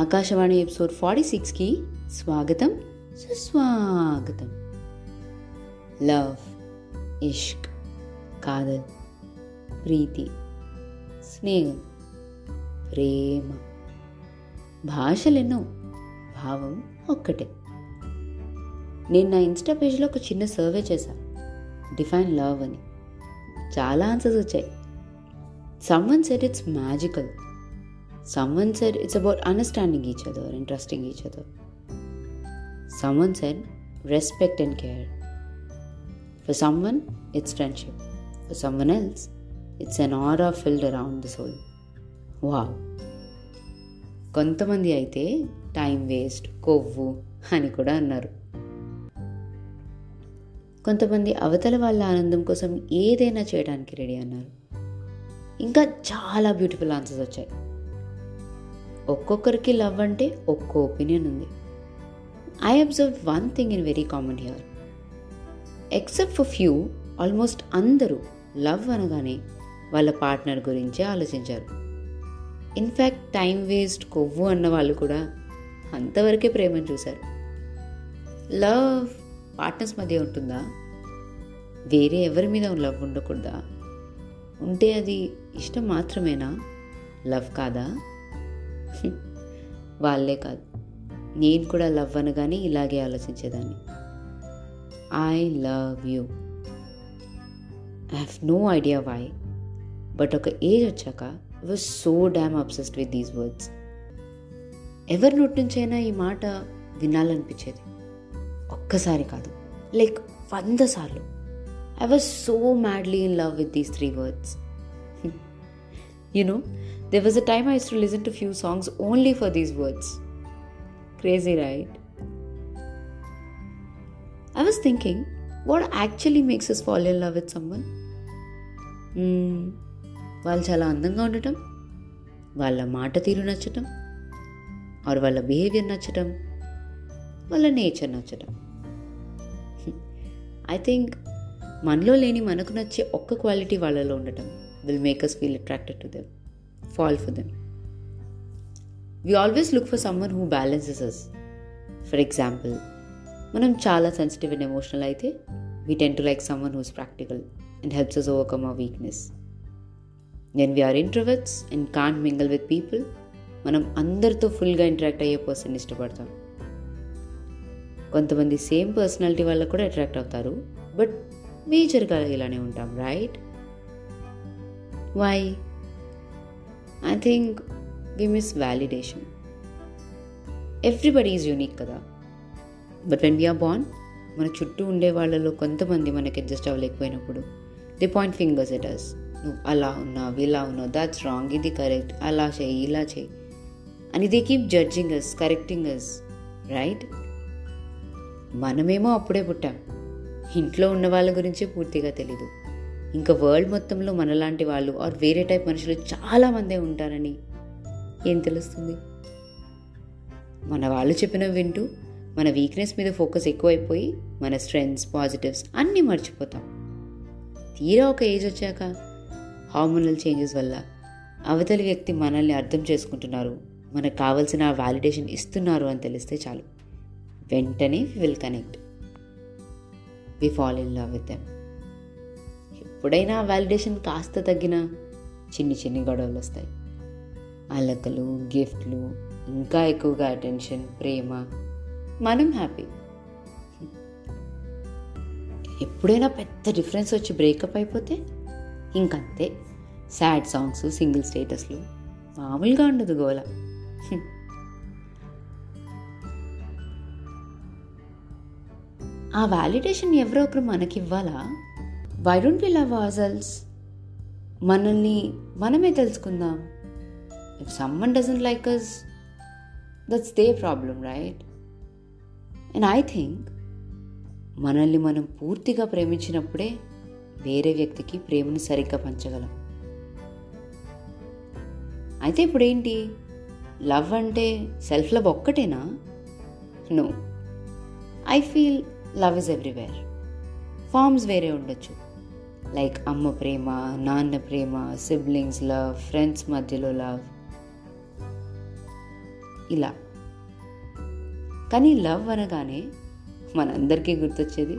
Akashvani episode forty సిక్స్కి స్వాగతం సుస్వాగతం. లవ్ ఇష్క్ కాదల్ ప్రీతి స్నేహం ప్రేమ. భాషలెన్నో భావం ఒక్కటే. నేను నా ఇన్స్టా పేజ్లో ఒక చిన్న సర్వే చేశాను డిఫైన్ లవ్ అని. చాలా ఆన్సర్స్ వచ్చాయి. Someone said it's magical someone said it's about understanding each other interesting trusting each other someone said respect and care for someone it's friendship for someone else it's an are of filled around the soul wow కొంతమంది అయితే time waste కొవ్వు అని కూడా అన్నారు. కొంతమంది అవతల వాళ్ళ ఆనందం కోసం ఏదైనా చేయడానికి రెడీ అన్నారు. ఇంకా చాలా బ్యూటిఫుల్ ఆన్సర్స్ వచ్చాయి. ఒక్కొక్కరికి లవ్ అంటే ఒక్కో ఒపీనియన్ ఉంది. I observe one thing in very common here except for few almost అందరూ లవ్ అనగానే వాళ్ళ పార్ట్నర్ గురించే ఆలోచించారు. ఇన్ఫ్యాక్ట్ టైం వేస్ట్ కొవ్వు అన్న వాళ్ళు కూడా అంతవరకే ప్రేమను చూశారు. లవ్ పార్ట్నర్స్ మధ్య ఉంటుందా? వేరే ఎవరి మీద లవ్ ఉండకూడదా? ఉంటే అది ఇష్టం మాత్రమేనా? లవ్ కాదా? వాళ్ళే కాదు. నేను కూడా లవ్ అనగానే ఇలాగే ఆలోచించేదాన్ని. I love you. I have no idea why. But ఒక ఏజ్ వచ్చాక was so damn obsessed with these words. ఎవరి నోటి నుంచైనా ఈ మాట వినాలనిపించేది? ఒక్కసారి కాదు. లైక్ వంద సార్లు. I was so madly in love with these three words. You know there was a time I used to listen to few songs only for these words. Crazy, right? I was thinking, what actually makes us fall in love with someone? వాళ్ళు చాలా అందంగా ఉండటం వాళ్ళ మాట తీరు నచ్చటం are వాళ్ళ behaviour నచ్చటం వాళ్ళ nature నచ్చటం I think మనలో లేని మనకు నచ్చే ఒక్క క్వాలిటీ వాళ్ళలో ఉండటం will make us feel attracted to them fall for them. We always look for someone who balances us. For example, మనం చాలా సెన్సిటివ్ అండ్ ఎమోషనల్ అయితే we tend to like someone who's practical and helps us overcome our weakness then we're introverts and can't mingle with people మనం అందరితో ఫుల్గా interact అయ్యే person ఇష్టపడతాం కొంతమంది same personality వాళ్ళకు కూడా అట్రాక్ట్ అవుతారు బట్ మేజర్గా ఇలానే ఉంటాం right why I think we miss validation everybody is unique కదా. బట్ వెన్ వీఆర్ బాన్ మన చుట్టూ ఉండే వాళ్ళలో కొంతమంది మనకి adjust అవ్వలేకపోయినప్పుడు the point fingers at us నువ్వు అలా ఉన్నావు ఇలా ఉన్నావు దాట్స్ రాంగ్ ఇది కరెక్ట్ అలా చేయి ఇలా చేయి. అని they keep judging us correcting us right మనమేమో అప్పుడే పుట్టాం. ఇంట్లో ఉన్న వాళ్ళ గురించే పూర్తిగా తెలీదు. ఇంకా వరల్డ్ మొత్తంలో మనలాంటి వాళ్ళు ఆర్ వేరే టైప్ మనుషులు చాలామందే ఉంటారని ఏం తెలుస్తుంది? మన వాళ్ళు చెప్పిన వింటూ మన వీక్నెస్ మీద ఫోకస్ ఎక్కువైపోయి మన స్ట్రెంగ్స్ పాజిటివ్స్ అన్నీ మర్చిపోతాం. తీరా ఒక ఏజ్ వచ్చాక హార్మోనల్ చేంజెస్ వల్ల అవతలి వ్యక్తి మనల్ని అర్థం చేసుకుంటున్నారు మనకు కావాల్సిన వ్యాలిడేషన్ ఇస్తున్నారు అని తెలిస్తే చాలు. వెంటనే will connect we fall in love with them ఎప్పుడైనా వ్యాలిడేషన్ కాస్త తగ్గిన చిన్ని చిన్ని గొడవలు వస్తాయి. అలకలు గిఫ్ట్లు ఇంకా ఎక్కువగా అటెన్షన్ ప్రేమ. మనం హ్యాపీ ఎప్పుడైనా పెద్ద డిఫరెన్స్ వచ్చి బ్రేకప్ అయిపోతే ఇంకంతే. సాడ్ సాంగ్స్ సింగిల్ స్టేటస్లు మామూలుగా ఉండదు గోల. ఆ వ్యాలిడేషన్ ఎవరో ఒకరు మనకి ఇవ్వాలా why don't we love ourselves మనల్ని మనమే తెలుసుకుందాం. If someone doesn't like us that's the problem right and I think మనల్ని మనం పూర్తిగా ప్రేమించినప్పుడే వేరే వ్యక్తికి ప్రేమను సరిగ్గా పంచగలం. అయితే ఇప్పుడేంటి? లవ్ అంటే self love ఒక్కటేనా? No I feel love is everywhere forms వేరే ఉండొచ్చు. లైక్ అమ్మ ప్రేమ నాన్న ప్రేమ సిబ్లింగ్స్ లవ్ ఫ్రెండ్స్ మధ్యలో లవ్ ఇలా. కానీ లవ్ అనగానే మనందరికీ గుర్తొచ్చేది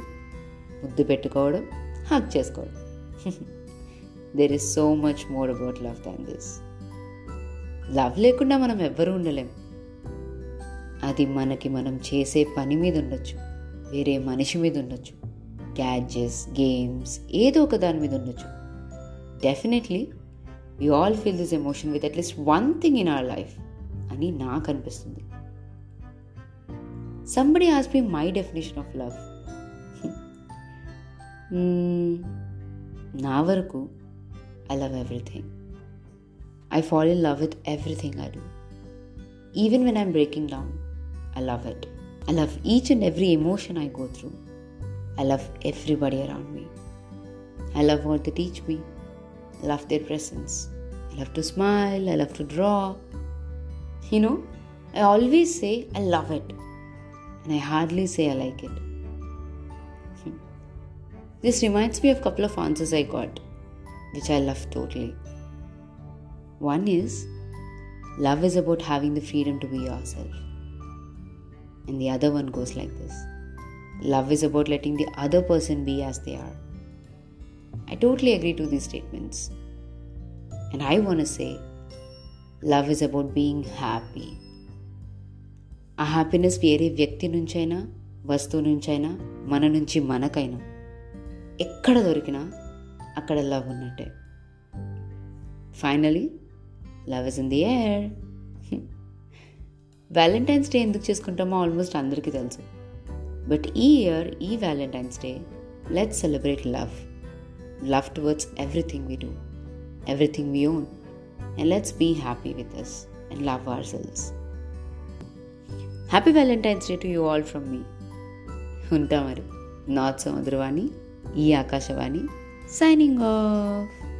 ముద్దు పెట్టుకోవడం హక్ చేసుకోవడం. There is so much more about love than this love లేకుండా మనం ఎవ్వరూ ఉండలేం. అది మనకి మనం చేసే పని మీద ఉండొచ్చు. వేరే మనిషి మీద ఉండొచ్చు. గ్యాడ్జెట్స్ గేమ్స్ ఏదో ఒక దాని మీద ఉండొచ్చు. Definitely we all feel this emotion with at least one thing in our life అని నాకు అనిపిస్తుంది. Somebody as me my definition of love నా వరకు I love everything I fall in love with everything I do even when I'm breaking down I love it I love each and every emotion I go through I love everybody around me. I love what they teach me. I love their presence. I love to smile. I love to draw. You know, I always say I love it, and I hardly say I like it. This reminds me of a couple of answers I got, which I love totally. One is love is about having the freedom to be yourself, and the other one goes like this love is about letting the other person be as they are I totally agree to these statements and I wanna say love is about being happy ఆ happiness వేరే వ్యక్తి నుంచైనా వస్తువు నుంచైనా మన నుంచి మనకైనా ఎక్కడ దొరికినా అక్కడ లవ్ ఉన్నట్టే. Finally love is in the air Valentine's day ఎందుకు చేసుకుంటామో ఆల్మోస్ట్ అందరికీ తెలుసు. బట్ ఈ ఇయర్ ఈ Valentine's day let's celebrate love love towards everything we do, everything we own, and let's be happy with us and love ourselves. Happy Valentine's Day to you all from me. ఉంటా మరి not సముద్రవాణి ఈ Akashvani signing off